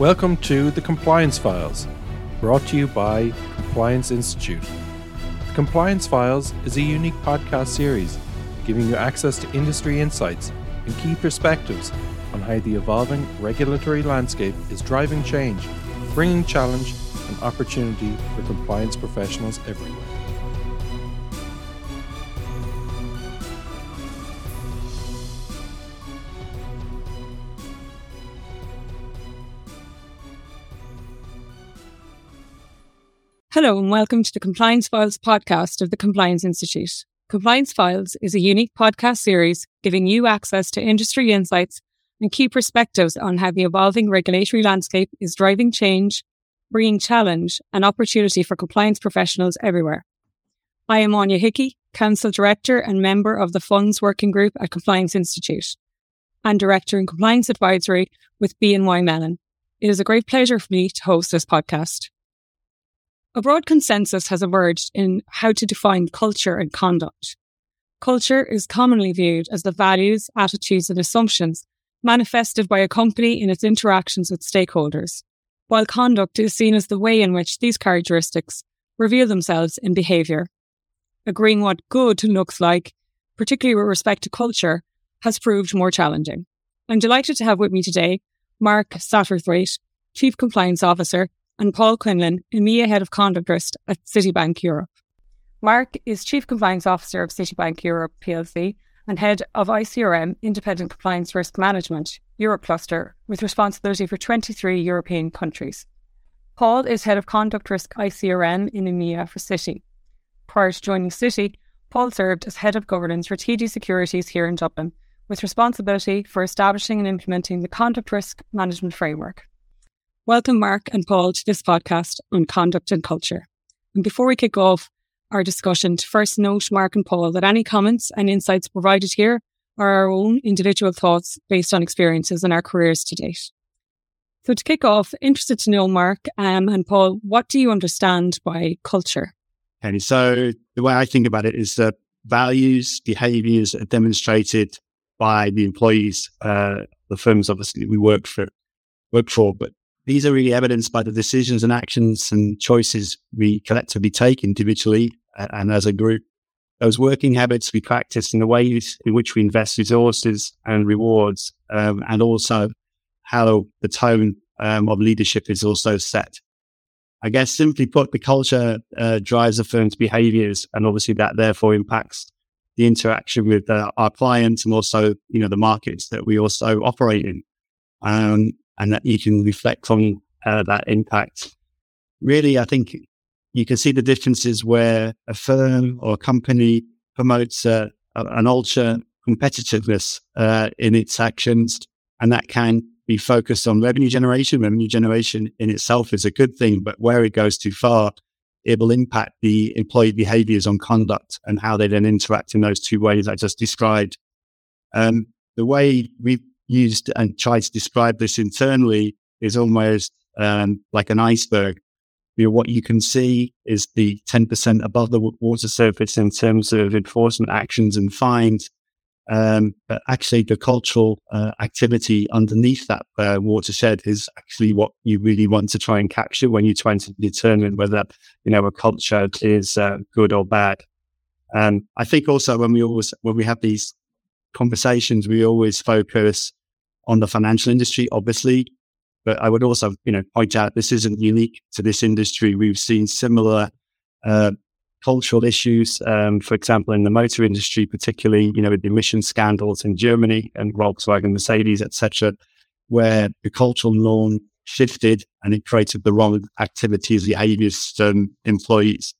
Welcome to the Compliance Files, brought to you by Compliance Institute. The Compliance Files is a unique podcast series giving you access to industry insights and key perspectives on how the evolving regulatory landscape is driving change, bringing challenge and opportunity for compliance professionals everywhere. Hello, and welcome to the Compliance Files podcast of the Compliance Institute. Compliance Files is a unique podcast series giving you access to industry insights and key perspectives on how the evolving regulatory landscape is driving change, bringing challenge and opportunity for compliance professionals everywhere. I am Anya Hickey, Council Director and member of the Funds Working Group at Compliance Institute and Director in Compliance Advisory with BNY Mellon. It is a great pleasure for me to host this podcast. A broad consensus has emerged in how to define culture and conduct. Culture is commonly viewed as the values, attitudes, and assumptions manifested by a company in its interactions with stakeholders, while conduct is seen as the way in which these characteristics reveal themselves in behaviour. Agreeing what good looks like, particularly with respect to culture, has proved more challenging. I'm delighted to have with me today Mark Satterthwaite, Chief Compliance Officer and Paul Quinlan, EMEA Head of Conduct Risk at Citibank Europe. Mark is Chief Compliance Officer of Citibank Europe plc and Head of ICRM Independent Compliance Risk Management Europe Cluster with responsibility for 23 European countries. Paul is Head of Conduct Risk ICRM in EMEA for Citi. Prior to joining Citi, Paul served as Head of Governance for TD Securities here in Dublin, with responsibility for establishing and implementing the Conduct Risk Management Framework. Welcome, Mark and Paul, to this podcast on conduct and culture. And before we kick off our discussion, to first note, Mark and Paul, that any comments and insights provided here are our own individual thoughts based on experiences in our careers to date. So, to kick off, interested to know, Mark um, and Paul, what do you understand by culture? And so, the way I think about it is that values, behaviors are demonstrated by the employees, uh, the firms obviously we work for, work for, but these are really evidenced by the decisions and actions and choices we collectively take individually and as a group. Those working habits we practice in the ways in which we invest resources and rewards, um, and also how the tone um, of leadership is also set. I guess simply put, the culture uh, drives a firm's behaviors, and obviously that therefore impacts the interaction with uh, our clients and also, you know, the markets that we also operate in. Um, and that you can reflect on uh, that impact. Really, I think you can see the differences where a firm or a company promotes uh, an ultra competitiveness uh, in its actions, and that can be focused on revenue generation. Revenue generation in itself is a good thing, but where it goes too far, it will impact the employee behaviors on conduct and how they then interact in those two ways I just described. Um, the way we used and tried to describe this internally is almost um, like an iceberg. You know, what you can see is the 10% above the water surface in terms of enforcement actions and fines. Um, but actually, the cultural uh, activity underneath that uh, watershed is actually what you really want to try and capture when you're trying to determine whether you know a culture is uh, good or bad. And I think also when we always when we have these conversations, we always focus on the financial industry, obviously. But I would also, you know, point out this isn't unique to this industry. We've seen similar uh, cultural issues, um, for example, in the motor industry, particularly, you know, with the emission scandals in Germany and Volkswagen, Mercedes, etc., where the cultural norm shifted and it created the wrong activities, behaviors to employees.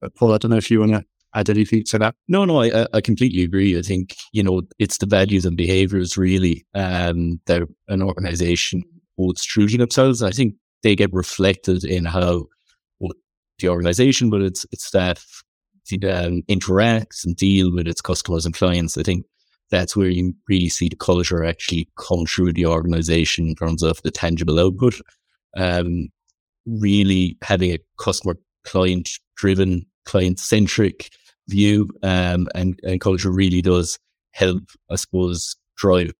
But Paul, I don't know if you want to add anything to that? No, no, I, I completely agree. I think, you know, it's the values and behaviors really um, that an organization holds true to themselves. I think they get reflected in how well, the organization, but its, its staff um, interacts and deal with its customers and clients. I think that's where you really see the culture actually come through the organization in terms of the tangible output. Um, really having a customer client driven, client centric view um, and, and culture really does help, I suppose, drive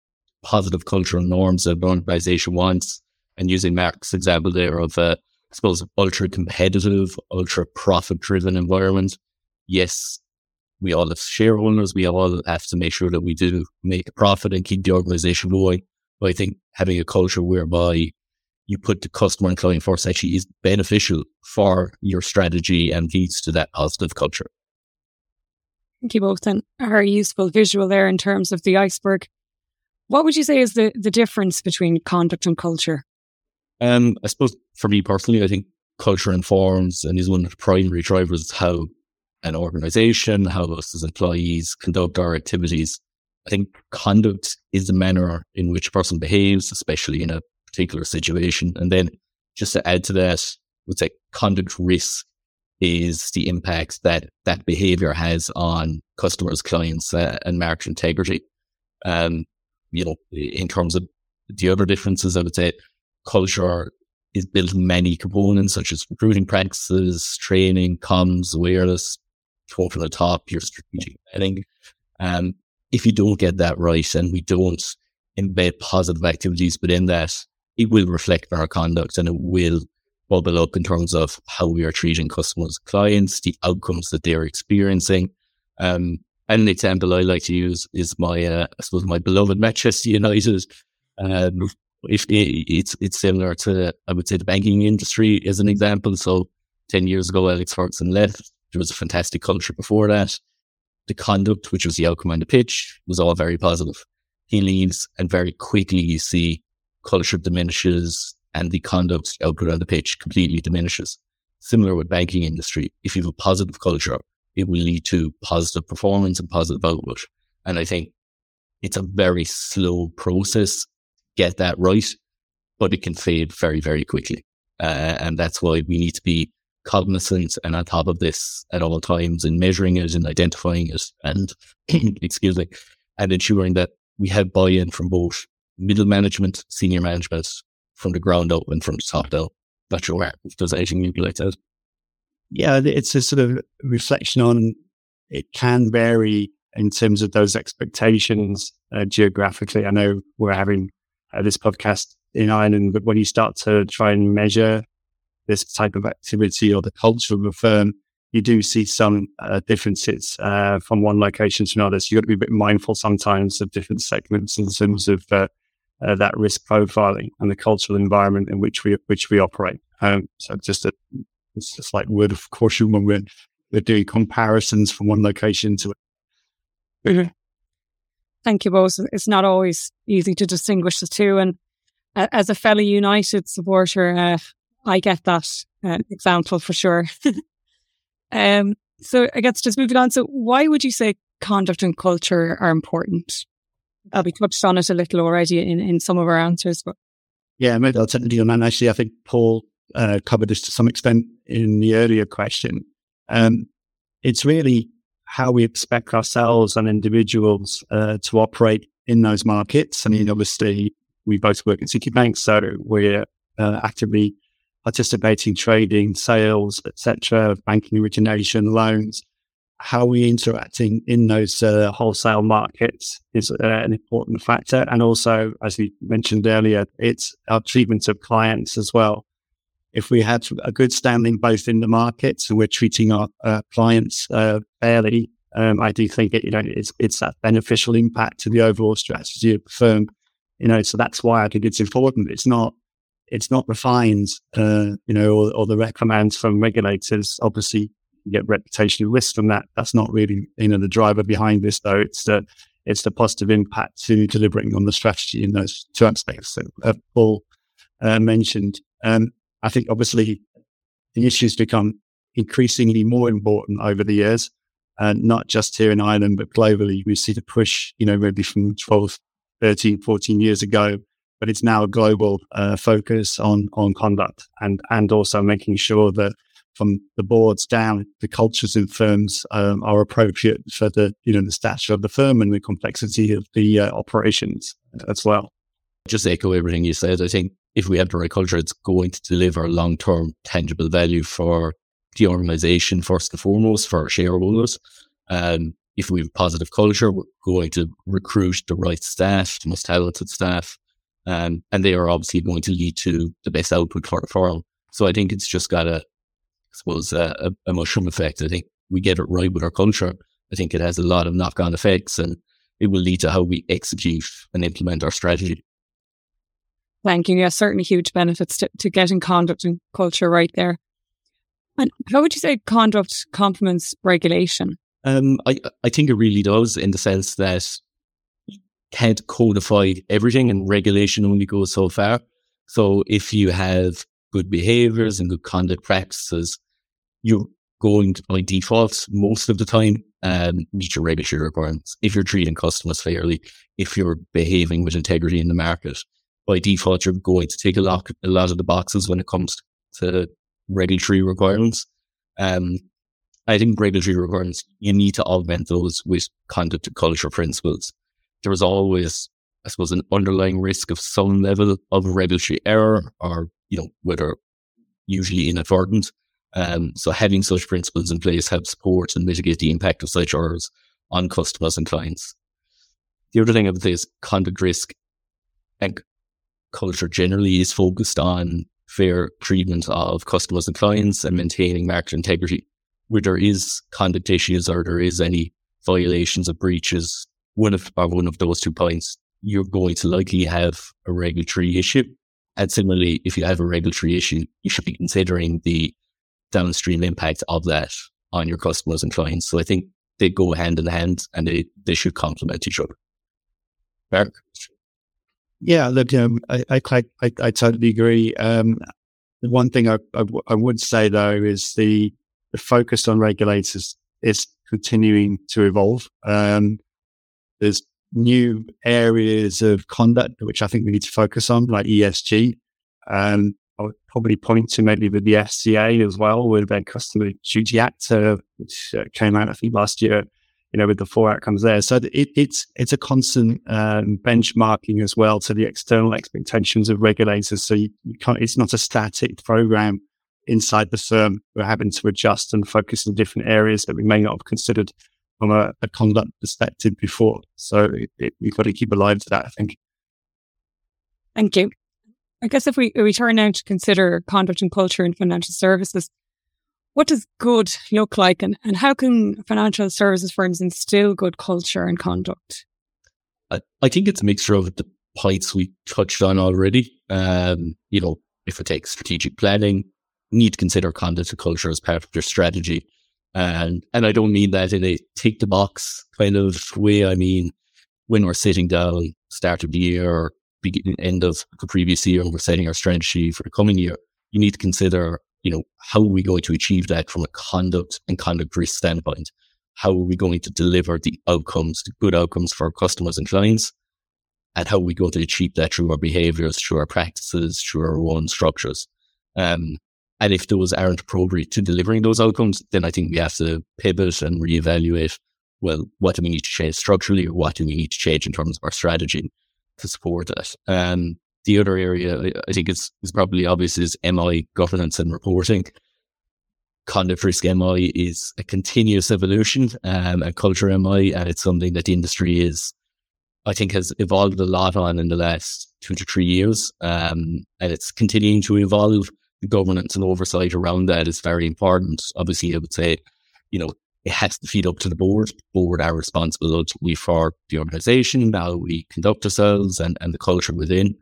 positive cultural norms that an organization wants. And using Mark's example there of, uh, I suppose, ultra competitive, ultra profit driven environment. Yes, we all have shareholders. We all have to make sure that we do make a profit and keep the organization going. But I think having a culture whereby you put the customer and client first actually is beneficial for your strategy and leads to that positive culture. Thank you both. And a very useful visual there in terms of the iceberg. What would you say is the, the difference between conduct and culture? Um, I suppose for me personally, I think culture informs and is one of the primary drivers how an organization, how us as employees conduct our activities. I think conduct is the manner in which a person behaves, especially in a particular situation. And then just to add to that, I would say conduct risk is the impact that that behavior has on customers, clients, uh, and market integrity. Um, you know, in terms of the other differences, I would say culture is built in many components, such as recruiting practices, training, comms, awareness, from the top, your strategic planning. Um, if you don't get that right and we don't embed positive activities within that, it will reflect our conduct and it will bubble up in terms of how we are treating customers, clients, the outcomes that they're experiencing. Um, and an example I like to use is my, uh, I suppose, my beloved Manchester United. Um, if it, it's it's similar to, I would say, the banking industry as an example. So, ten years ago, Alex Ferguson left. There was a fantastic culture before that. The conduct, which was the outcome on the pitch, was all very positive. He leaves, and very quickly you see culture diminishes, and the conduct output on the pitch completely diminishes. Similar with banking industry. If you have a positive culture, it will lead to positive performance and positive output. And I think it's a very slow process. Get that right, but it can fade very, very quickly. Uh, and that's why we need to be cognizant and on top of this at all times in measuring it and identifying it and, excuse me, and ensuring that we have buy-in from both middle management, senior management, from the ground up and from top down. Not sure if there's anything you'd like to add. Yeah, it's a sort of reflection on it can vary in terms of those expectations uh, geographically. I know we're having uh, this podcast in Ireland, but when you start to try and measure this type of activity or the culture of a firm, you do see some uh, differences uh, from one location to another. So you've got to be a bit mindful sometimes of different segments in terms of uh, that risk profiling and the cultural environment in which we which we operate. Um, so just a it's just like word of caution when we're we're doing comparisons from one location to mm-hmm. Thank you both. It's not always easy to distinguish the two, and uh, as a fellow United supporter, uh, I get that uh, example for sure. um, so I guess just moving on. So why would you say conduct and culture are important? Uh, we touched on it a little already in, in some of our answers, but yeah, maybe I'll take you on that. Actually, I think Paul uh, covered this to some extent in the earlier question. Um, it's really how we expect ourselves and individuals uh, to operate in those markets. I mean, obviously, we both work at Citibank, so we're uh, actively participating, trading, sales, etc., banking origination, loans how we're interacting in those uh, wholesale markets is uh, an important factor. And also, as we mentioned earlier, it's our treatment of clients as well. If we had a good standing both in the markets and we're treating our uh, clients uh, fairly, um, I do think it, you know, it's, it's that beneficial impact to the overall strategy of the firm. You know, so that's why I think it's important. It's not, it's not the fines, uh, you know, or, or the reprimands from regulators. Obviously, get reputational risk from that. That's not really, you know, the driver behind this though. It's the, it's the positive impact to delivering on the strategy in those two aspects that uh, Paul uh, mentioned. Um, I think obviously the issues become increasingly more important over the years, and uh, not just here in Ireland, but globally. We see the push, you know, maybe from 12, 13, 14 years ago, but it's now a global uh, focus on on conduct and and also making sure that from the boards down, the cultures in firms um, are appropriate for the you know the stature of the firm and the complexity of the uh, operations as well. Just echo everything you said. I think if we have the right culture, it's going to deliver long term tangible value for the organization first and foremost for our shareholders. Um, if we have a positive culture, we're going to recruit the right staff, the most talented staff, Um, and they are obviously going to lead to the best output for the firm. So I think it's just got a, Suppose, a, a mushroom effect. I think we get it right with our culture. I think it has a lot of knock on effects and it will lead to how we execute and implement our strategy. Thank you. Yeah, certainly huge benefits to, to getting conduct and culture right there. And how would you say conduct complements regulation? Um, I, I think it really does in the sense that you can't codify everything and regulation only goes so far. So if you have good behaviors and good conduct practices, you're going to, by default, most of the time, um, meet your regulatory requirements. If you're treating customers fairly, if you're behaving with integrity in the market, by default, you're going to take a lot, a lot of the boxes when it comes to regulatory requirements. Um, I think regulatory requirements, you need to augment those with conduct and culture principles. There is always, I suppose, an underlying risk of some level of regulatory error or, you know, whether usually inadvertent. Um, so having such principles in place helps support and mitigate the impact of such errors on customers and clients. The other thing I would say is conduct risk and culture generally is focused on fair treatment of customers and clients and maintaining market integrity. Where there is conduct issues or there is any violations or breaches, one of or one of those two points, you're going to likely have a regulatory issue. And similarly, if you have a regulatory issue, you should be considering the downstream impact of that on your customers and clients. So I think they go hand in hand and they, they should complement each other. Mark? Yeah, look, um, I, I, I, I, totally agree. Um, the one thing I, I, I, would say though is the, the focus on regulators is continuing to evolve. Um, there's new areas of conduct which I think we need to focus on, like ESG. Um, I would probably point to maybe with the FCA as well, with their Customer Duty Act, uh, which uh, came out I think last year you know, with the four outcomes there. So it, it's it's a constant um, benchmarking as well to the external expectations of regulators. So you, you can't. It's not a static program inside the firm. We're having to adjust and focus in different areas that we may not have considered from a, a conduct perspective before. So it, it, we've got to keep alive to that. I think. Thank you. I guess if we, we turn now to consider conduct and culture in financial services, what does good look like and, and how can financial services firms instill good culture and conduct? I, I think it's a mixture of the points we touched on already. Um, you know, if it takes strategic planning, need to consider conduct and culture as part of your strategy. And and I don't mean that in a tick the box kind of way. I mean when we're sitting down, start of the year beginning end of the previous year and we're setting our strategy for the coming year, you need to consider you know, how are we going to achieve that from a conduct and conduct risk standpoint? How are we going to deliver the outcomes, the good outcomes for our customers and clients? And how are we going to achieve that through our behaviors, through our practices, through our own structures? Um, and if those aren't appropriate to delivering those outcomes, then I think we have to pivot and reevaluate. Well, what do we need to change structurally, or what do we need to change in terms of our strategy to support that? Um, the other area I think is, is probably obvious is MI governance and reporting. Conduct risk MI is a continuous evolution, um, and culture MI, and it's something that the industry is, I think, has evolved a lot on in the last two to three years, um, and it's continuing to evolve. The governance and oversight around that is very important. Obviously, I would say, you know, it has to feed up to the board. Board are responsible for the organization, how we conduct ourselves, and, and the culture within.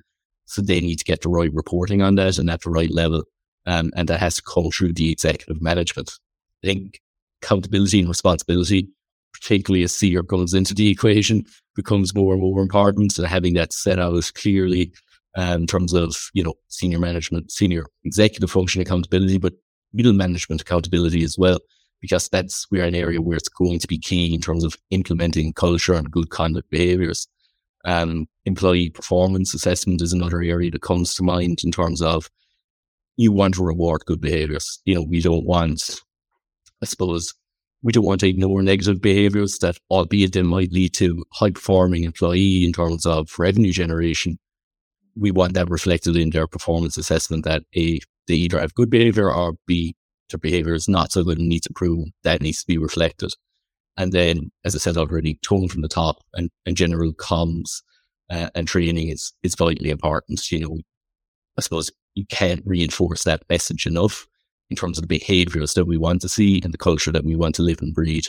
So they need to get the right reporting on that and at the right level. Um, and that has to come through the executive management. I think accountability and responsibility, particularly as senior comes into the equation, becomes more and more important. And having that set out clearly um, in terms of, you know, senior management, senior executive function accountability, but middle management accountability as well, because that's where an area where it's going to be key in terms of implementing culture and good conduct behaviors. Um, employee performance assessment is another area that comes to mind in terms of you want to reward good behaviors. You know, we don't want, I suppose, we don't want to ignore negative behaviors that, albeit they might lead to high performing employee in terms of revenue generation. We want that reflected in their performance assessment that A, they either have good behavior or B, their behavior is not so good and needs improvement. That needs to be reflected. And then, as I said already, tone from the top and, and general comms uh, and training is is vitally important. You know, I suppose you can't reinforce that message enough in terms of the behaviors that we want to see and the culture that we want to live and breed.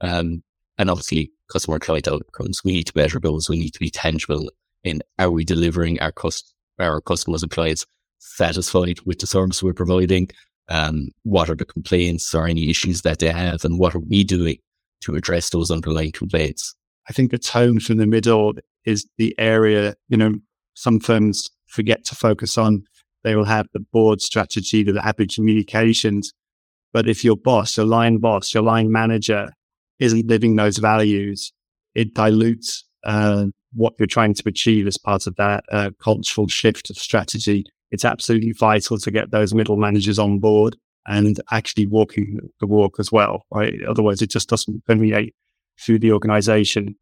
Um, and obviously, customer client outcomes. We need to measure those. We need to be tangible in are we delivering our cust- our customers and clients satisfied with the service we're providing? Um, what are the complaints or any issues that they have, and what are we doing to address those underlying complaints? I think the tone from the middle is the area, you know, some firms forget to focus on. They will have the board strategy, the happy communications. But if your boss, your line boss, your line manager isn't living those values, it dilutes uh, what you're trying to achieve as part of that uh, cultural shift of strategy. It's absolutely vital to get those middle managers on board and actually walking the walk as well, right? Otherwise, it just doesn't permeate through the organization.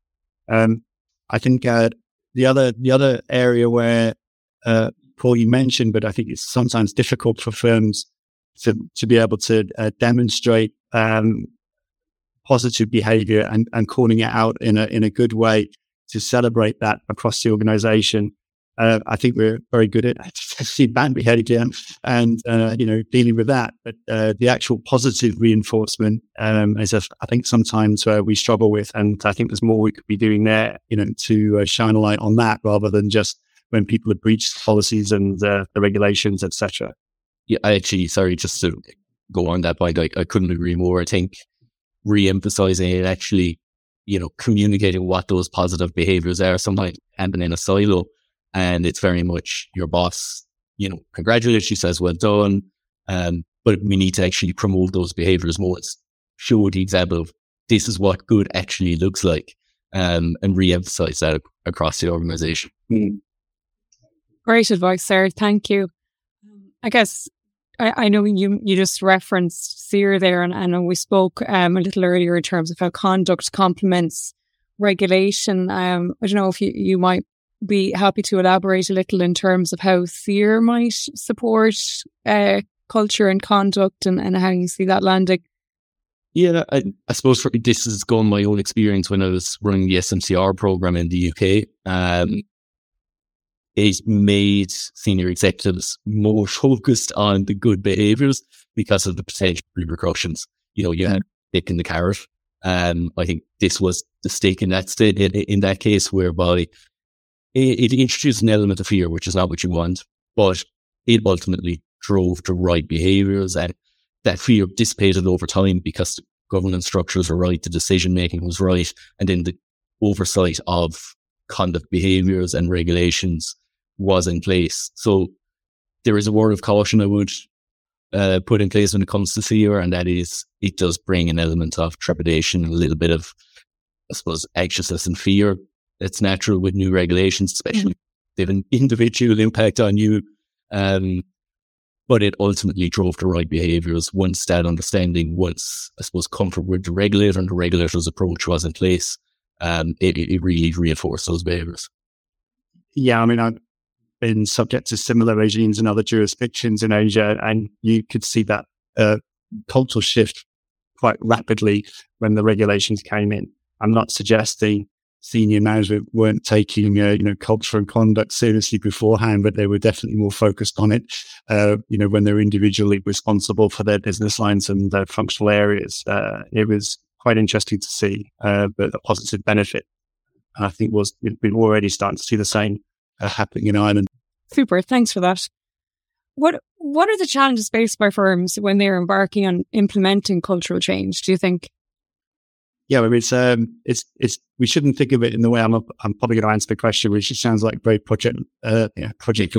Um, I think uh, the other the other area where uh, Paul you mentioned, but I think it's sometimes difficult for firms to to be able to uh, demonstrate um, positive behavior and, and calling it out in a in a good way to celebrate that across the organization. Uh, I think we're very good at feedback behavior and, uh, you know, dealing with that. But uh, the actual positive reinforcement um, is, a, I think, sometimes we struggle with. And I think there's more we could be doing there, you know, to uh, shine a light on that rather than just when people have breached policies and uh, the regulations, etc. Yeah, I actually, sorry, just to go on that point, I, I couldn't agree more. I think re-emphasizing it actually you know, communicating what those positive behaviors are. Sometimes happening in a silo and it's very much your boss, you know, congratulates, she says, well done. Um, but we need to actually promote those behaviors more. It's show the example of this is what good actually looks like um, and re-emphasize that across the organization. Mm. Great advice, Sarah. Thank you. I guess I, I, know you you just referenced SEAR there, and, and we spoke um, a little earlier in terms of how conduct complements regulation. Um, I don't know if you, you might be happy to elaborate a little in terms of how SEAR might support uh, culture and conduct and, and how you see that landing. Yeah, I, I suppose for, this has gone my own experience when I was running the SMCR program in the UK. Um, it made senior executives more focused on the good behaviors because of the potential repercussions. You know, you had stick in the carrot. Um, I think this was the stake in that state, in, in that case, whereby it, it introduced an element of fear, which is not what you want, but it ultimately drove the right behaviors and that fear dissipated over time because the governance structures were right, the decision making was right, and then the oversight of conduct behaviors and regulations was in place. So there is a word of caution I would uh, put in place when it comes to fear, and that is it does bring an element of trepidation, a little bit of, I suppose, anxiousness and fear. It's natural with new regulations, especially mm-hmm. they have an individual impact on you. Um, but it ultimately drove the right behaviors once that understanding, once I suppose comfort with the regulator and the regulator's approach was in place. Um, it, it really reinforced those behaviors. Yeah, I mean, I've been subject to similar regimes in other jurisdictions in Asia, and you could see that uh, cultural shift quite rapidly when the regulations came in. I'm not suggesting senior management weren't taking uh, you know culture and conduct seriously beforehand, but they were definitely more focused on it. Uh, you know when they're individually responsible for their business lines and their functional areas. Uh, it was quite interesting to see, uh, but a positive benefit. I think was we're already starting to see the same uh, happening in Ireland. Super. Thanks for that. What What are the challenges faced by firms when they're embarking on implementing cultural change? Do you think? Yeah, I mean, it's um, it's it's we shouldn't think of it in the way I'm. I'm probably going to answer the question, which sounds like very project, uh, yeah, project.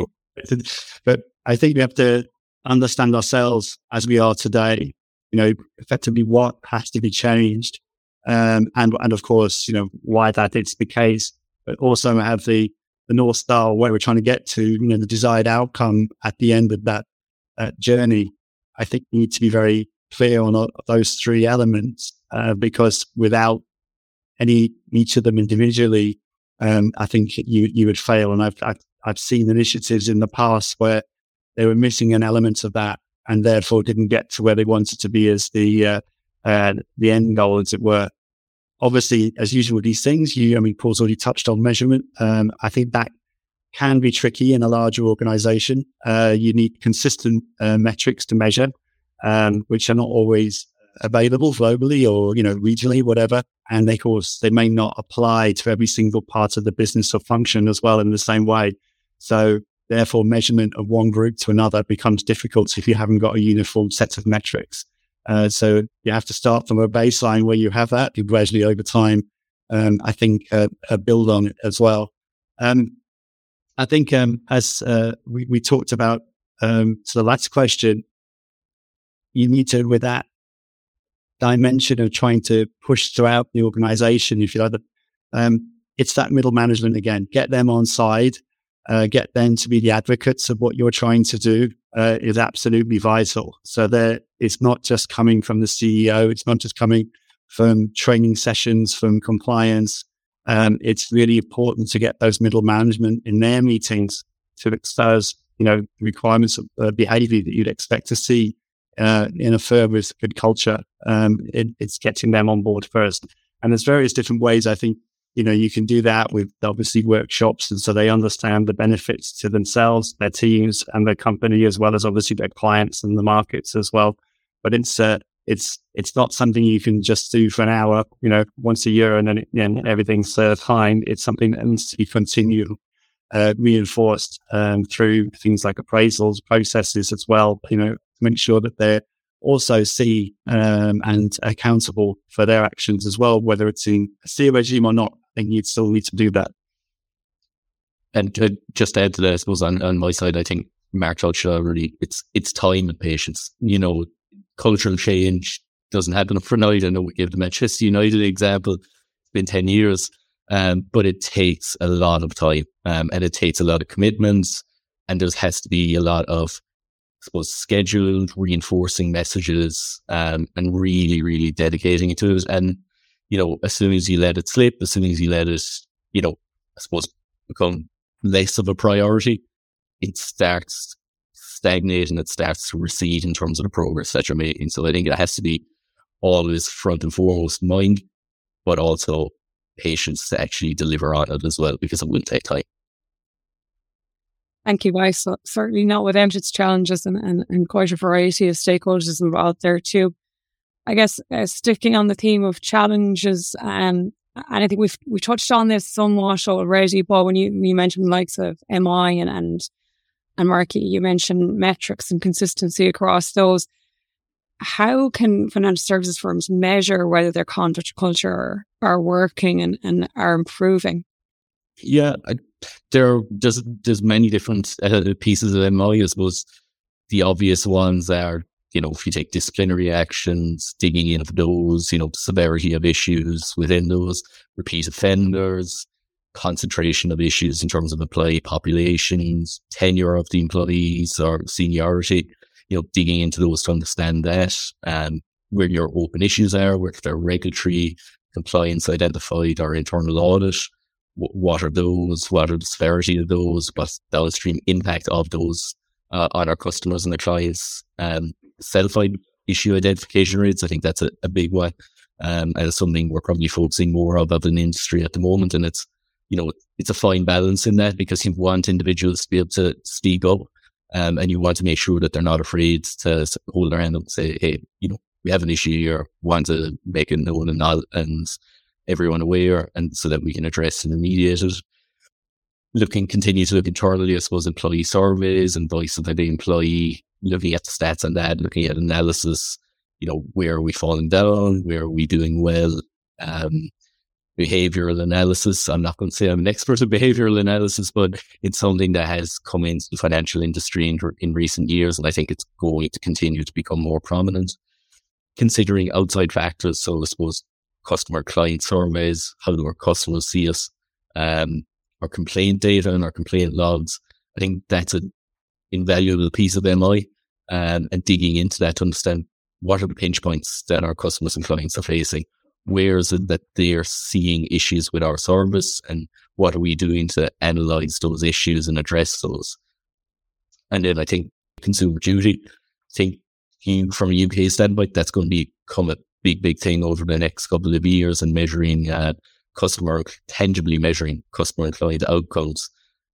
But I think we have to understand ourselves as we are today. You know, effectively, what has to be changed, um, and and of course, you know, why that is the case, but also have the the North Star, where we're trying to get to, you know, the desired outcome at the end of that, that journey, I think we need to be very clear on those three elements, uh, because without any, each of them individually, um, I think you, you would fail. And I've, I've, I've seen initiatives in the past where they were missing an element of that and therefore didn't get to where they wanted to be as the, uh, uh, the end goal, as it were. obviously, as usual with these things, you, I mean, Paul's already touched on measurement. Um, I think that can be tricky in a larger organization. Uh, you need consistent uh, metrics to measure, um, which are not always available globally or, you know, regionally, whatever. And they, course, they may not apply to every single part of the business or function as well in the same way. So therefore measurement of one group to another becomes difficult if you haven't got a uniform set of metrics. Uh, so you have to start from a baseline where you have that. You gradually over time, um, I think, uh, uh, build on it as well. Um, I think um, as uh, we, we, talked about, um, so the last question, you need to, with that dimension of trying to push throughout the organization, if you like, um, it's that middle management again. Get them on side, uh, get them to be the advocates of what you're trying to do uh, is absolutely vital. So there, it's not just coming from the CEO. It's not just coming from training sessions, from compliance, um, it's really important to get those middle management in their meetings to expose, you know, requirements of uh, behavior that you'd expect to see uh, in a firm with good culture. Um, it, it's getting them on board first. And there's various different ways I think, you know, you can do that with obviously workshops. And so they understand the benefits to themselves, their teams and their company, as well as obviously their clients and the markets as well. But it's, uh, it's it's not something you can just do for an hour, you know, once a year and then it, and everything's uh, fine. It's something that needs to be continued, uh, reinforced um, through things like appraisals processes as well. You know, to make sure that they're also see um, and accountable for their actions as well, whether it's in a SEAR regime or not. I think you'd still need to do that. And just add to that, I suppose on, on my side, I think Mark Shaw really it's it's time and patience. You know, cultural change doesn't happen overnight. I know we gave the Manchester United example. It's been 10 years, um, but it takes a lot of time um, and it takes a lot of commitments. And there has to be a lot of, I suppose, scheduled reinforcing messages um, and really, really dedicating to it. And, you know, as soon as you let it slip, as soon as you let it, you know, I suppose become less of a priority, it starts stagnate and it starts to recede in terms of the progress that you're making. So I think it has to be always front and foremost mind, but also patience to actually deliver on it as well, because it will take time. Thank you, Vice. Certainly not without its challenges and, and, and quite a variety of stakeholders involved there too. I guess uh, sticking on the theme of challenges, um, and I think we've we touched on this somewhat already, but when you, you mentioned the likes of MI and, and and Marky, you mentioned metrics and consistency across those. How can financial services firms measure whether their conduct culture are working and, and are improving? Yeah, I, there there's there's many different uh, pieces of MI. I suppose the obvious ones are you know if you take disciplinary actions, digging into those, you know the severity of issues within those, repeat offenders, concentration of issues in terms of employee populations, tenure of the employees or seniority, you know, digging into those to understand that, um, where your open issues are, where their regulatory compliance identified or internal audit, what are those, what are the severity of those, what's the downstream impact of those uh, on our customers and their clients. Um, self issue identification rates, I think that's a, a big one. Um, and it's something we're probably focusing more of as an industry at the moment. And it's you know, it's a fine balance in that because you want individuals to be able to speak up um, and you want to make sure that they're not afraid to hold their hand up and say, hey, you know, we have an issue here, want to make it known and, and everyone aware and so that we can address and remediate it. Looking, continue to look internally, I suppose, employee surveys and voice of the employee, looking at the stats on that, looking at analysis, you know, where are we falling down? Where are we doing well? Um, behavioral analysis. I'm not going to say I'm an expert in behavioral analysis, but it's something that has come into the financial industry in, in recent years. And I think it's going to continue to become more prominent. Considering outside factors, so I suppose customer client surveys, how do our customers see us, um, our complaint data and our complaint logs. I think that's an invaluable piece of MI um, and digging into that to understand what are the pinch points that our customers and clients are facing where is it that they're seeing issues with our service and what are we doing to analyze those issues and address those? And then I think consumer duty, I think from a UK standpoint, that's going to become a big, big thing over the next couple of years and measuring uh, customer, tangibly measuring customer and client outcomes.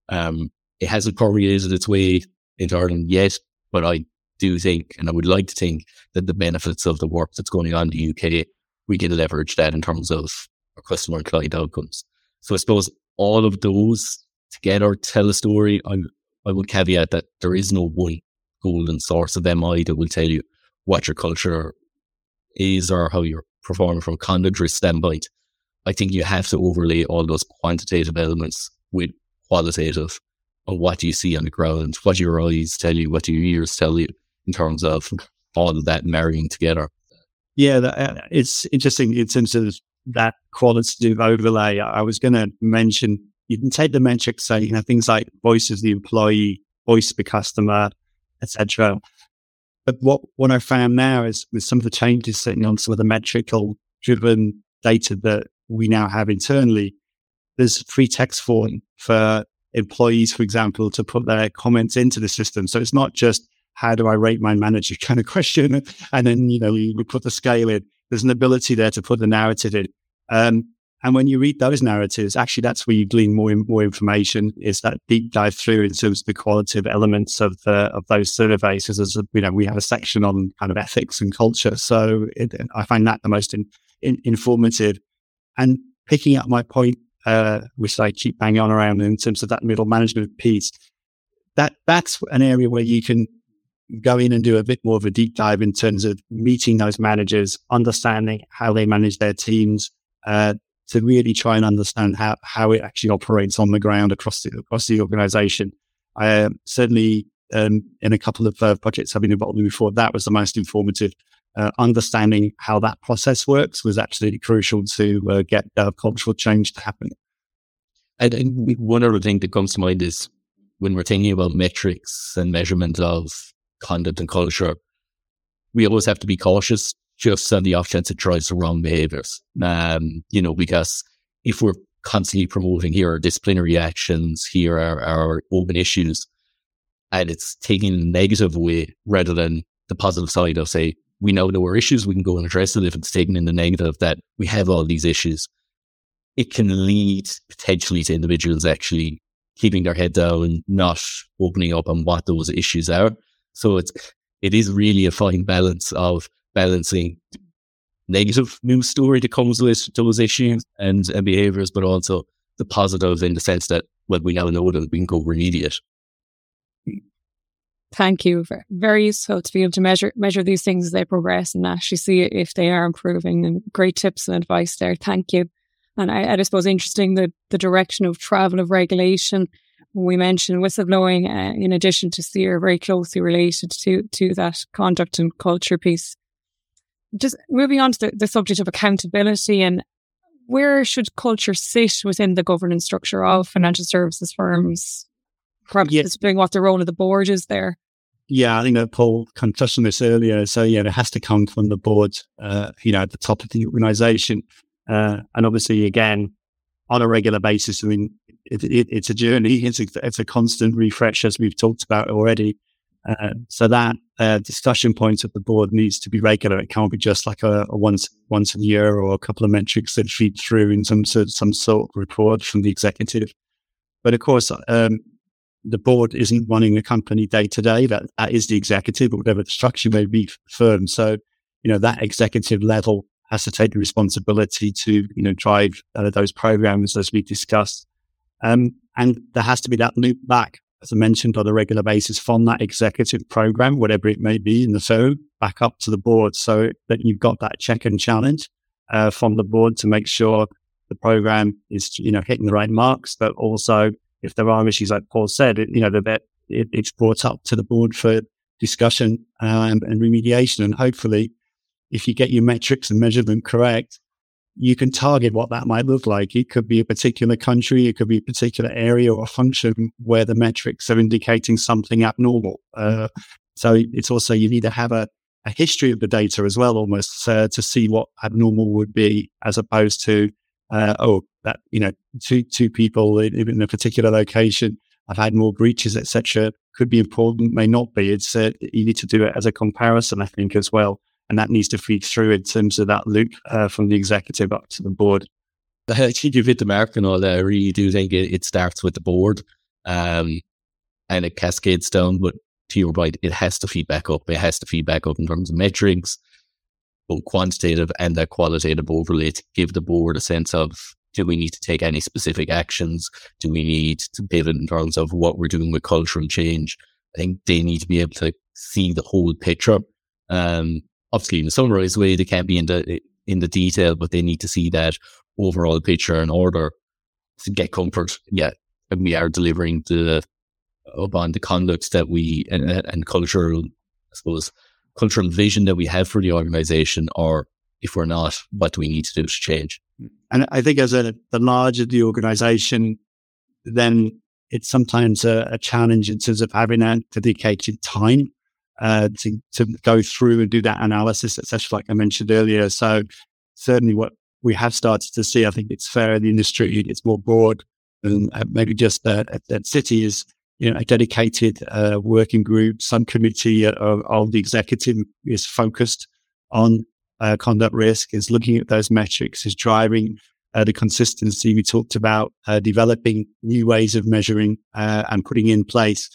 Um, it hasn't permeated its way into Ireland yet, but I do think, and I would like to think, that the benefits of the work that's going on in the UK, we can leverage that in terms of our customer and client outcomes. So I suppose all of those together tell a story. I, I would caveat that there is no one golden source of MI that will tell you what your culture is or how you're performing from a conduct standpoint. I think you have to overlay all those quantitative elements with qualitative on what you see on the ground, what your eyes tell you, what your ears tell you in terms of all of that marrying together. Yeah, that, uh, it's interesting in terms of that qualitative overlay. I was going to mention you can take the metrics, say, you know, things like voice of the employee, voice of the customer, etc. But what, what I found now is with some of the changes sitting on some of the metrical driven data that we now have internally, there's free text form for employees, for example, to put their comments into the system. So it's not just how do I rate my manager kind of question, and then you know we, we put the scale in. There's an ability there to put the narrative in. Um, and when you read those narratives, actually, that's where you glean more more information. Is that deep dive through in terms of the qualitative elements of the of those surveys? Because you know, we have a section on kind of ethics and culture, so it, I find that the most in, in, informative. And picking up my point, uh, which I keep banging on around in terms of that middle management piece, that that's an area where you can go in and do a bit more of a deep dive in terms of meeting those managers, understanding how they manage their teams, uh, to really try and understand how, how it actually operates on the ground across the, across the organization. I uh, certainly, um, in a couple of uh, projects I've been involved in before, that was the most informative. Uh, understanding how that process works was absolutely crucial to uh, get cultural change to happen. And, and one other thing that comes to mind is when we're thinking about metrics and measurement of conduct and culture, we always have to be cautious just on the off chance it tries the wrong behaviors. Um, you know, because if we're constantly promoting here are disciplinary actions, here are our open issues, and it's taking a negative way rather than the positive side of say, we know there were issues, we can go and address it. If it's taken in the negative that we have all these issues, it can lead potentially to individuals actually keeping their head down, not opening up on what those issues are. So it's it is really a fine balance of balancing negative news story that comes with those issues and, and behaviors, but also the positive in the sense that well, we now know that we can go remediate. Thank you. Very useful to be able to measure measure these things as they progress and actually see if they are improving. And great tips and advice there. Thank you. And I, I suppose interesting the the direction of travel of regulation. We mentioned whistleblowing, uh, in addition to SEAR, are very closely related to to that conduct and culture piece just moving on to the, the subject of accountability and where should culture sit within the governance structure of financial services firms? Perhaps yeah. doing what the role of the board is there. Yeah, I think that Paul kind of touched on this earlier. So yeah, it has to come from the board, uh, you know, at the top of the organisation, uh, and obviously, again, on a regular basis. I mean, it, it, it's a journey. It's a, it's a constant refresh, as we've talked about already. Uh, so that uh, discussion point at the board needs to be regular. It can't be just like a, a, once once a year or a couple of metrics that feed through in some sort some sort of report from the executive. But of course, um, the board isn't running the company day to day. That that is the executive, or whatever the structure may be firm. So you know that executive level has to take the responsibility to you know drive uh, those programs as we discussed. Um, and there has to be that loop back as I mentioned, on a regular basis from that executive program, whatever it may be in the firm, back up to the board so that you've got that check and challenge uh, from the board to make sure the program is, you know, hitting the right marks, but also if there are issues, like Paul said, it, you know, that it, it's brought up to the board for discussion um, and remediation. And hopefully, if you get your metrics and measurement correct, you can target what that might look like. It could be a particular country, it could be a particular area or function where the metrics are indicating something abnormal. Uh, so it's also, you need to have a, a history of the data as well, almost uh, to see what abnormal would be, as opposed to, uh, oh, that, you know, two, two people in, in a particular location have had more breaches, etc. Could be important, may not be. It's, uh, you need to do it as a comparison, I think, as well. And that needs to feed through in terms of that loop uh, from the executive up to the board. I think you've hit the mark and all that. I really do think it, it starts with the board um, and it cascades down. But to your point, it has to feed back up. It has to feed back up in terms of metrics, both quantitative and that qualitative overlay to give the board a sense of do we need to take any specific actions? Do we need to pivot in terms of what we're doing with cultural change? I think they need to be able to see the whole picture. Um, obviously, in a summarized way, they can't be in the eh, in the detail, but they need to see that overall picture in order to get comfort. Yeah, and we are delivering the uh, upon the conduct that we and, and cultural, I suppose, cultural vision that we have for the organization, or if we're not, what do we need to do to change? And I think as a, the larger the organization, then it's sometimes a, a challenge in terms of having a dedicated time uh, to, to go through and do that analysis, etc., like I mentioned earlier. So certainly what we have started to see, I think it's fair in the industry, it's more broad than uh, maybe just uh, at, at Citi is, you know, a dedicated uh, working group, some committee of, of the executive is focused on uh, conduct risk, is looking at those metrics, is driving uh, the consistency we talked about, uh, developing new ways of measuring uh, and putting in place,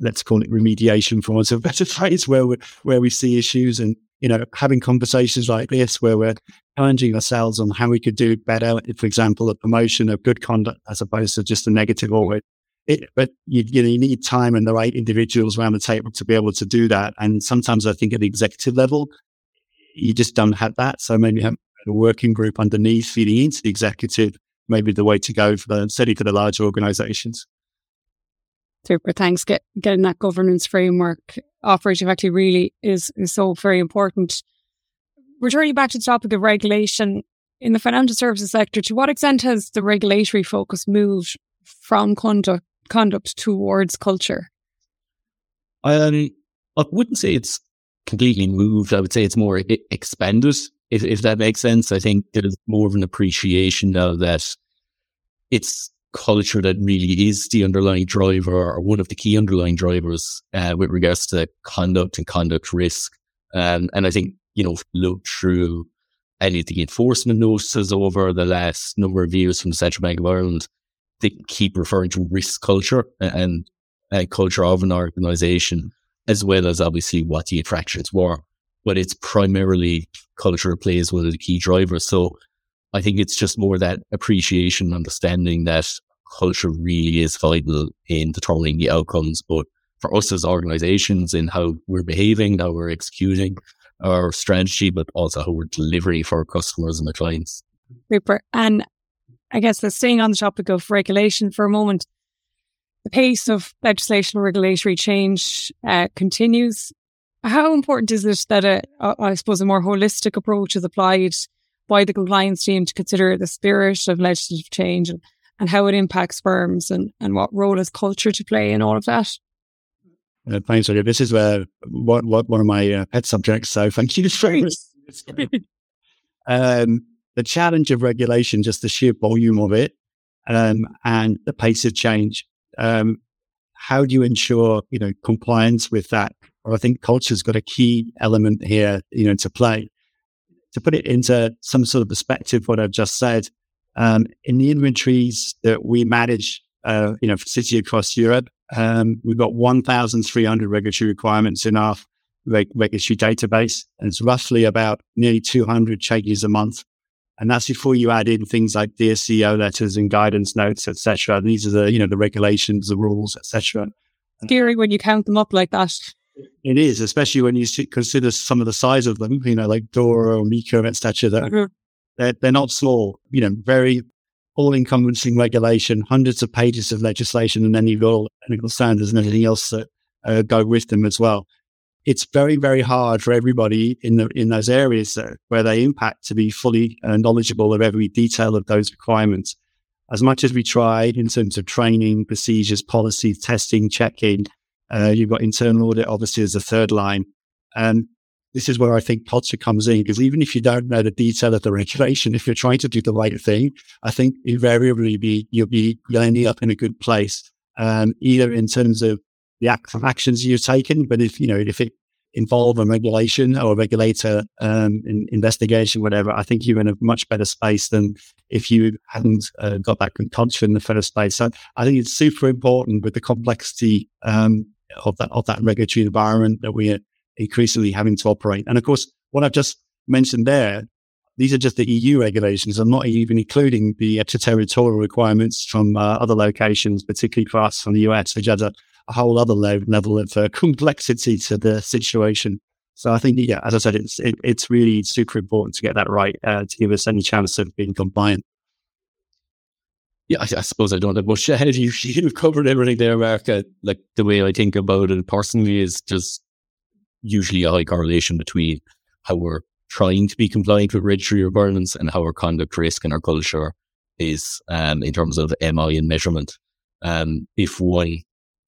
let's call it remediation for want of a better phrase, where we where we see issues and you know having conversations like this where we're challenging ourselves on how we could do better. For example, a promotion of good conduct as opposed to just a negative always. It, but you, you, know, you need time and the right individuals around the table to be able to do that. And sometimes I think at the executive level, you just don't have that. So maybe have a working group underneath feeding into the executive, maybe the way to go for the certainly for the larger organizations. Super. Thanks. Get, getting that governance framework operative actually really is, is so very important. Returning back to the topic of regulation in the financial services sector, to what extent has the regulatory focus moved from conduct, conduct towards culture? Um, I wouldn't say it's completely moved. I would say it's more expanded, if, if that makes sense. I think there's more of an appreciation now that it's culture that really is the underlying driver or one of the key underlying drivers uh, with regards to conduct and conduct risk. Um, and I think, you know, look through any of the enforcement notices over the last number of years from the Central Bank of Ireland, they keep referring to risk culture and, and culture of an organization as well as obviously what the infractions were. But it's primarily culture plays one of the key drivers. So I think it's just more that appreciation, understanding that culture really is vital in determining the outcomes. But for us as organizations in how we're behaving, how we're executing our strategy, but also how we're delivering for our customers and our clients. Super. And I guess the staying on the topic of regulation for a moment, the pace of legislation regulatory change uh, continues. How important is it that a, I suppose, a more holistic approach is applied by the compliance team to consider the spirit of legislative change and, and how it impacts firms and, and what role is culture to play in all of that? Uh, thanks, Olivia. This is where what, what one of my uh, pet subjects. So thank you for um, the challenge of regulation, just the sheer volume of it, um, and the pace of change um, how do you ensure you know compliance with that? Or I think culture's got a key element here, you know, to play. To put it into some sort of perspective, what I've just said, um, in the inventories that we manage, uh, you know, for Citi across Europe, um, we've got 1,300 regulatory requirements in our reg- regulatory database, and it's roughly about nearly 200 changes a month. And that's before you add in things like CEO letters and guidance notes, etc. These are the, you know, the regulations, the rules, etc. Scary when you count them up like that. It is, especially when you consider some of the size of them, you know, like DORA or MiCA, etc. That mm-hmm. they're, they're not small, you know, very all encompassing regulation, hundreds of pages of legislation, and then you've got all technical standards and everything else that uh, go with them as well it's very, very hard for everybody in the in those areas where they impact to be fully uh, knowledgeable of every detail of those requirements. As much as we try in terms of training, procedures, policies, testing, checking, uh, you've got internal audit obviously as a third line. And this is where I think culture comes in because even if you don't know the detail of the regulation, if you're trying to do the right thing, I think invariably be you'll be you'll end up in a good place. Um, either in terms of the actions you've taken, but if you know if it involve a regulation or a regulator um, in investigation, whatever, I think you're in a much better space than if you hadn't uh, got that culture in the first place. So I think it's super important with the complexity um, of that of that regulatory environment that we are increasingly having to operate. And of course, what I've just mentioned there, these are just the EU regulations. I'm not even including the extraterritorial requirements from uh, other locations, particularly for us from the US, which adds a, a whole other le- level of uh, complexity to the situation. So I think, yeah, as I said, it's it, it's really super important to get that right uh, to give us any chance of being compliant. Yeah, I, I, suppose I don't have much ahead. You, you've covered everything there, Mark. Uh, like the way I think about it personally is just usually a high correlation between how we're trying to be compliant with regulatory requirements and how our conduct risk and our culture is um, in terms of MI and measurement. Um, if one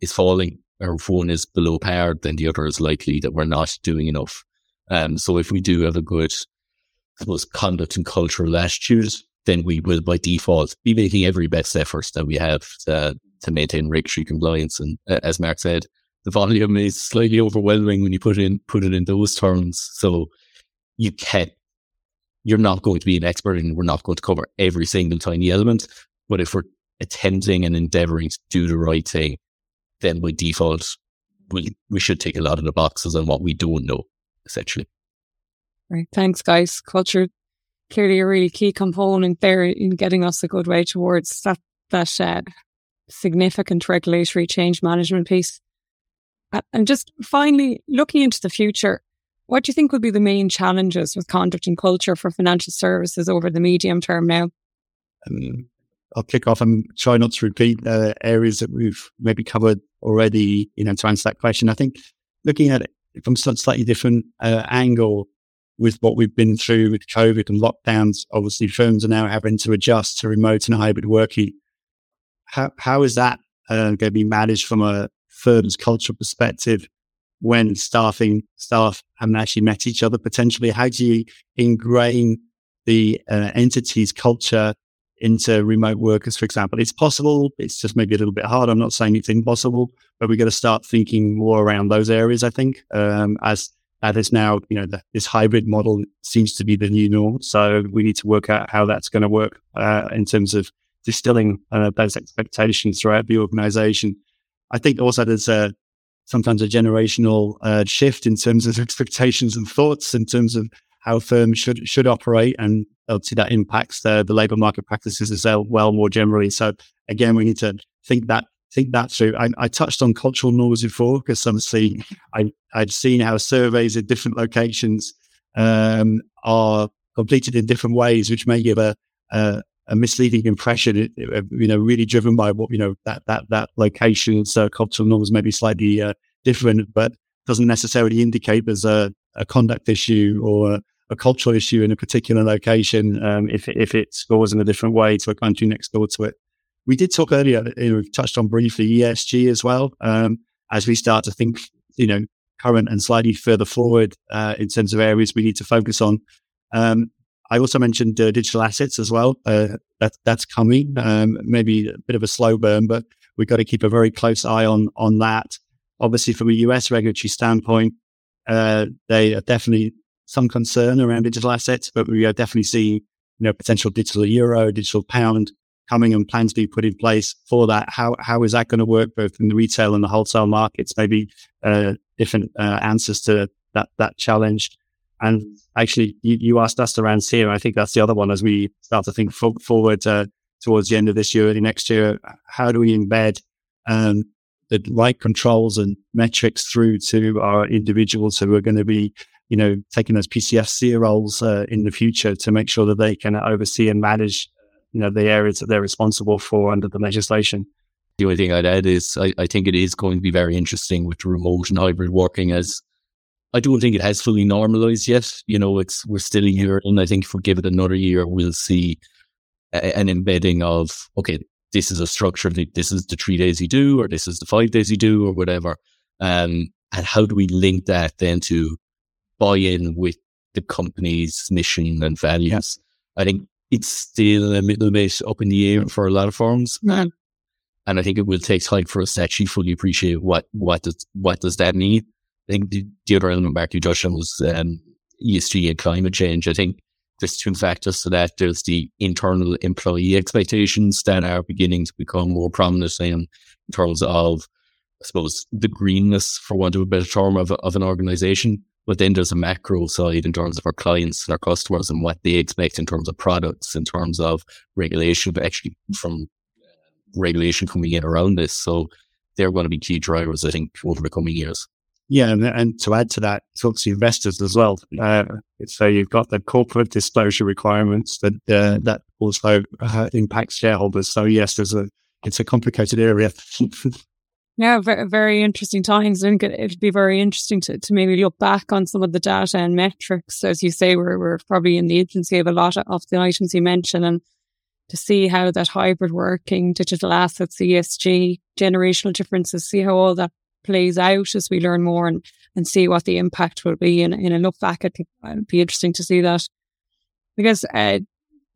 is falling or if one is below par, then the other is likely that we're not doing enough. Um, so if we do have a good, I suppose, conduct and cultural attitude, then we will by default be making every best effort that we have to, to maintain regulatory compliance. And uh, as Mark said, the volume is slightly overwhelming when you put in put it in those terms. So you can't. You're not going to be an expert, and we're not going to cover every single tiny element. But if we're attempting and endeavoring to do the right thing, then by default, we we should take a lot of the boxes on what we don't know, essentially. Right. Thanks, guys. Culture clearly a really key component there in getting us a good way towards that that uh, significant regulatory change management piece. And just finally, looking into the future, what do you think will be the main challenges with conduct and culture for financial services over the medium term now? Um, I'll kick off and try not to repeat uh, areas that we've maybe covered already, you know, to answer that question. I think looking at it from a slightly different uh, angle with what we've been through with COVID and lockdowns, obviously firms are now having to adjust to remote and hybrid working. How, how is that uh, going to be managed from a firm's cultural perspective when staffing staff haven't actually met each other potentially? How do you ingrain the uh, entity's culture into remote workers, for example? It's possible. It's just maybe a little bit hard. I'm not saying it's impossible, but we've got to start thinking more around those areas, I think, um, as that is now, you know, the, this hybrid model seems to be the new norm. So we need to work out how that's going to work uh, in terms of distilling uh, those expectations throughout the organization. I think also there's a, sometimes a generational uh, shift in terms of expectations and thoughts in terms of how firms should should operate, and obviously that impacts the the labour market practices as well more generally. So again, we need to think that think that through. I, I touched on cultural norms before because obviously I I'd seen how surveys in different locations um, are completed in different ways, which may give a, a a misleading impression, you know, really driven by what, you know, that, that, that location. So cultural norms may be slightly uh, different, but doesn't necessarily indicate there's a, a conduct issue or a, a, cultural issue in a particular location um, if, if it scores in a different way to a country next door to it. We did talk earlier, we've touched on briefly ESG as well, um, as we start to think, you know, current and slightly further forward uh, in terms of areas we need to focus on. Um, I also mentioned uh, digital assets as well. Uh, that, that's coming. Um, maybe a bit of a slow burn, but we've got to keep a very close eye on on that. Obviously, from a US regulatory standpoint, uh, they are definitely some concern around digital assets, but we are definitely seeing you know potential digital euro, digital pound coming, and plans being put in place for that. How how is that going to work both in the retail and the wholesale markets? Maybe uh, different uh, answers to that that challenge. And actually, you, you asked us around here. I think that's the other one as we start to think fo- forward uh, towards the end of this year, early next year. How do we embed um, the right controls and metrics through to our individuals who are going to be, you know, taking those PCFC roles uh, in the future to make sure that they can oversee and manage, you know, the areas that they're responsible for under the legislation. The only thing I'd add is I, I think it is going to be very interesting with remote and hybrid working as I don't think it has fully normalized yet. You know, it's we're still a year, and I think if we give it another year, we'll see a, an embedding of okay, this is a structure. This is the three days you do, or this is the five days you do, or whatever. Um, and how do we link that then to buy in with the company's mission and values? I think it's still a little bit up in the air for a lot of firms. And I think it will take time for us to actually fully appreciate what what does what does that mean I think the, the other element, Mark, you touched on was um, ESG and climate change. I think there's two factors to that. There's the internal employee expectations that are beginning to become more prominent in, in terms of, I suppose, the greenness, for want of a better term, of, of an organization. But then there's a macro side in terms of our clients and our customers and what they expect in terms of products, in terms of regulation, but actually from uh, regulation coming in around this. So they're going to be key drivers, I think, over the coming years. Yeah, and, and to add to that, it's obviously investors as well. Uh, so you've got the corporate disclosure requirements that uh, that also uh, impacts shareholders. So yes, there's a it's a complicated area. yeah, very, very interesting times. I think it'd be very interesting to, to maybe look back on some of the data and metrics. As you say, we're, we're probably in the infancy of a lot of the items you mentioned and to see how that hybrid working, digital assets, ESG, generational differences, see how all that plays out as we learn more and, and see what the impact will be. And in a look back, it'll be interesting to see that. Because uh,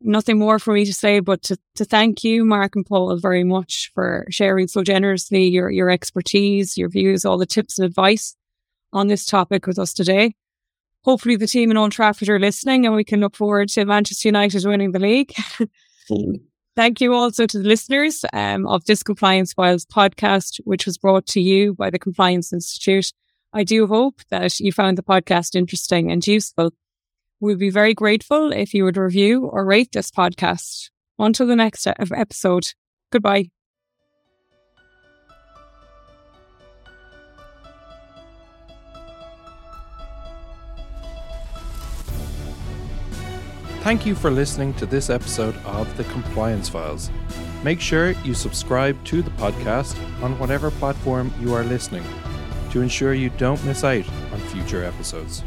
nothing more for me to say, but to, to thank you, Mark and Paul, very much for sharing so generously your, your expertise, your views, all the tips and advice on this topic with us today. Hopefully, the team in Old Trafford are listening and we can look forward to Manchester United winning the league. Thank you also to the listeners um, of this Compliance Files podcast, which was brought to you by the Compliance Institute. I do hope that you found the podcast interesting and useful. We'd be very grateful if you would review or rate this podcast. Until the next episode, goodbye. Thank you for listening to this episode of The Compliance Files. Make sure you subscribe to the podcast on whatever platform you are listening to ensure you don't miss out on future episodes.